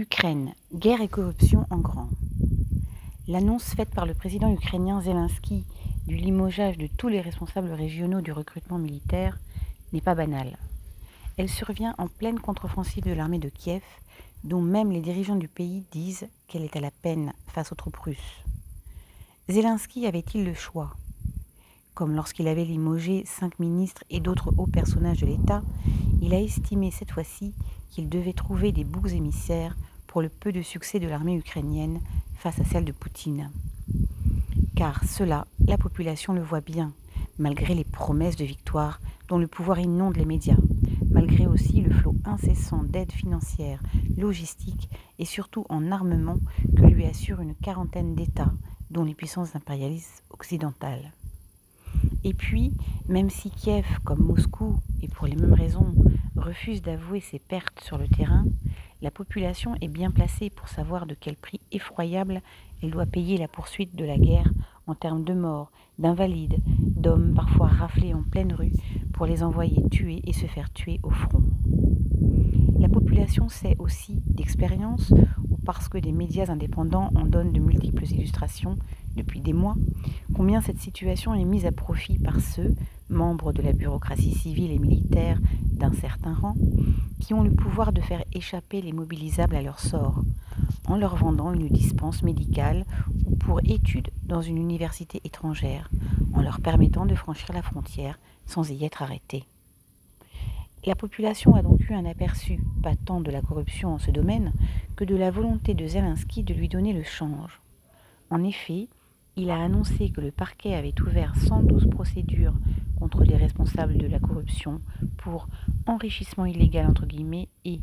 Ukraine, guerre et corruption en grand. L'annonce faite par le président ukrainien Zelensky du limogeage de tous les responsables régionaux du recrutement militaire n'est pas banale. Elle survient en pleine contre-offensive de l'armée de Kiev, dont même les dirigeants du pays disent qu'elle est à la peine face aux troupes russes. Zelensky avait-il le choix? Comme lorsqu'il avait limogé cinq ministres et d'autres hauts personnages de l'État, il a estimé cette fois-ci qu'il devait trouver des boucs émissaires pour le peu de succès de l'armée ukrainienne face à celle de Poutine. Car cela, la population le voit bien, malgré les promesses de victoire dont le pouvoir inonde les médias, malgré aussi le flot incessant d'aide financière, logistique et surtout en armement que lui assure une quarantaine d'États, dont les puissances impérialistes occidentales. Et puis, même si Kiev, comme Moscou, et pour les mêmes raisons, refuse d'avouer ses pertes sur le terrain, la population est bien placée pour savoir de quel prix effroyable elle doit payer la poursuite de la guerre en termes de morts, d'invalides, d'hommes parfois raflés en pleine rue pour les envoyer tuer et se faire tuer au front. La population sait aussi d'expérience, ou parce que des médias indépendants en donnent de multiples illustrations depuis des mois, combien cette situation est mise à profit par ceux, membres de la bureaucratie civile et militaire d'un certain rang, qui ont le pouvoir de faire échapper les mobilisables à leur sort, en leur vendant une dispense médicale ou pour études dans une université étrangère, en leur permettant de franchir la frontière sans y être arrêtés. La population a donc eu un aperçu, pas tant de la corruption en ce domaine, que de la volonté de Zelensky de lui donner le change. En effet, il a annoncé que le parquet avait ouvert 112 procédures contre les responsables de la corruption pour enrichissement illégal entre guillemets et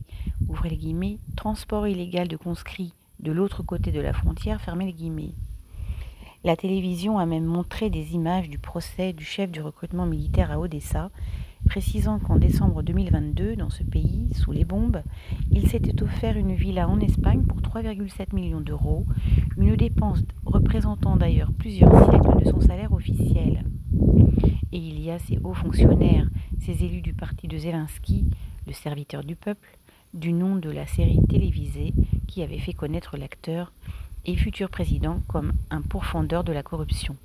ouvrez les guillemets transport illégal de conscrits de l'autre côté de la frontière fermez les guillemets. La télévision a même montré des images du procès du chef du recrutement militaire à Odessa, précisant qu'en décembre 2022, dans ce pays, sous les bombes, il s'était offert une villa en Espagne pour 3,7 millions d'euros, une dépense représentant d'ailleurs plusieurs siècles de son salaire officiel. Et il y a ces hauts fonctionnaires, ces élus du parti de Zelensky, le serviteur du peuple, du nom de la série télévisée qui avait fait connaître l'acteur et futur président comme un pourfendeur de la corruption,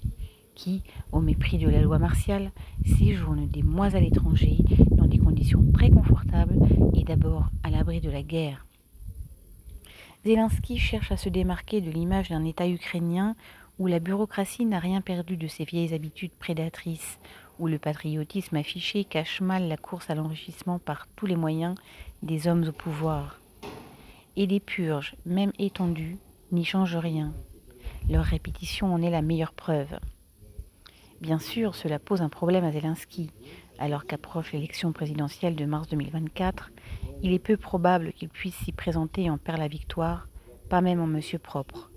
qui, au mépris de la loi martiale, séjourne des mois à l'étranger dans des conditions très confortables et d'abord à l'abri de la guerre. Zelensky cherche à se démarquer de l'image d'un État ukrainien où la bureaucratie n'a rien perdu de ses vieilles habitudes prédatrices, où le patriotisme affiché cache mal la course à l'enrichissement par tous les moyens des hommes au pouvoir. Et les purges, même étendues, n'y changent rien. Leur répétition en est la meilleure preuve. Bien sûr, cela pose un problème à Zelensky. Alors qu'approche l'élection présidentielle de mars 2024, il est peu probable qu'il puisse s'y présenter et en perdre la victoire, pas même en monsieur propre.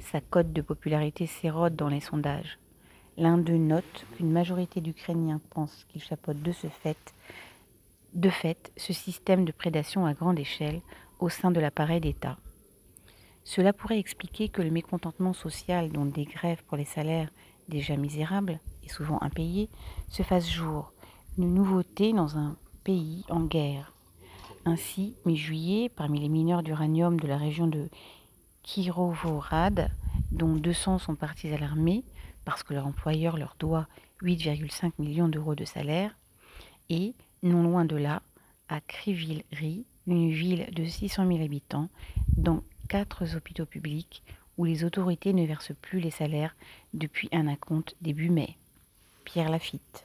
Sa cote de popularité s'érode dans les sondages. L'un d'eux note qu'une majorité d'Ukrainiens pense qu'il chapeaute de ce fait, de fait ce système de prédation à grande échelle au sein de l'appareil d'État. Cela pourrait expliquer que le mécontentement social dont des grèves pour les salaires déjà misérables et souvent impayés se fasse jour, une nouveauté dans un pays en guerre. Ainsi, mi-juillet, parmi les mineurs d'uranium de la région de Kirovorad, dont 200 sont partis à l'armée parce que leur employeur leur doit 8,5 millions d'euros de salaire, et, non loin de là, à Kriviri, une ville de 600 000 habitants, dans quatre hôpitaux publics où les autorités ne versent plus les salaires depuis un acompte début mai. Pierre Lafitte.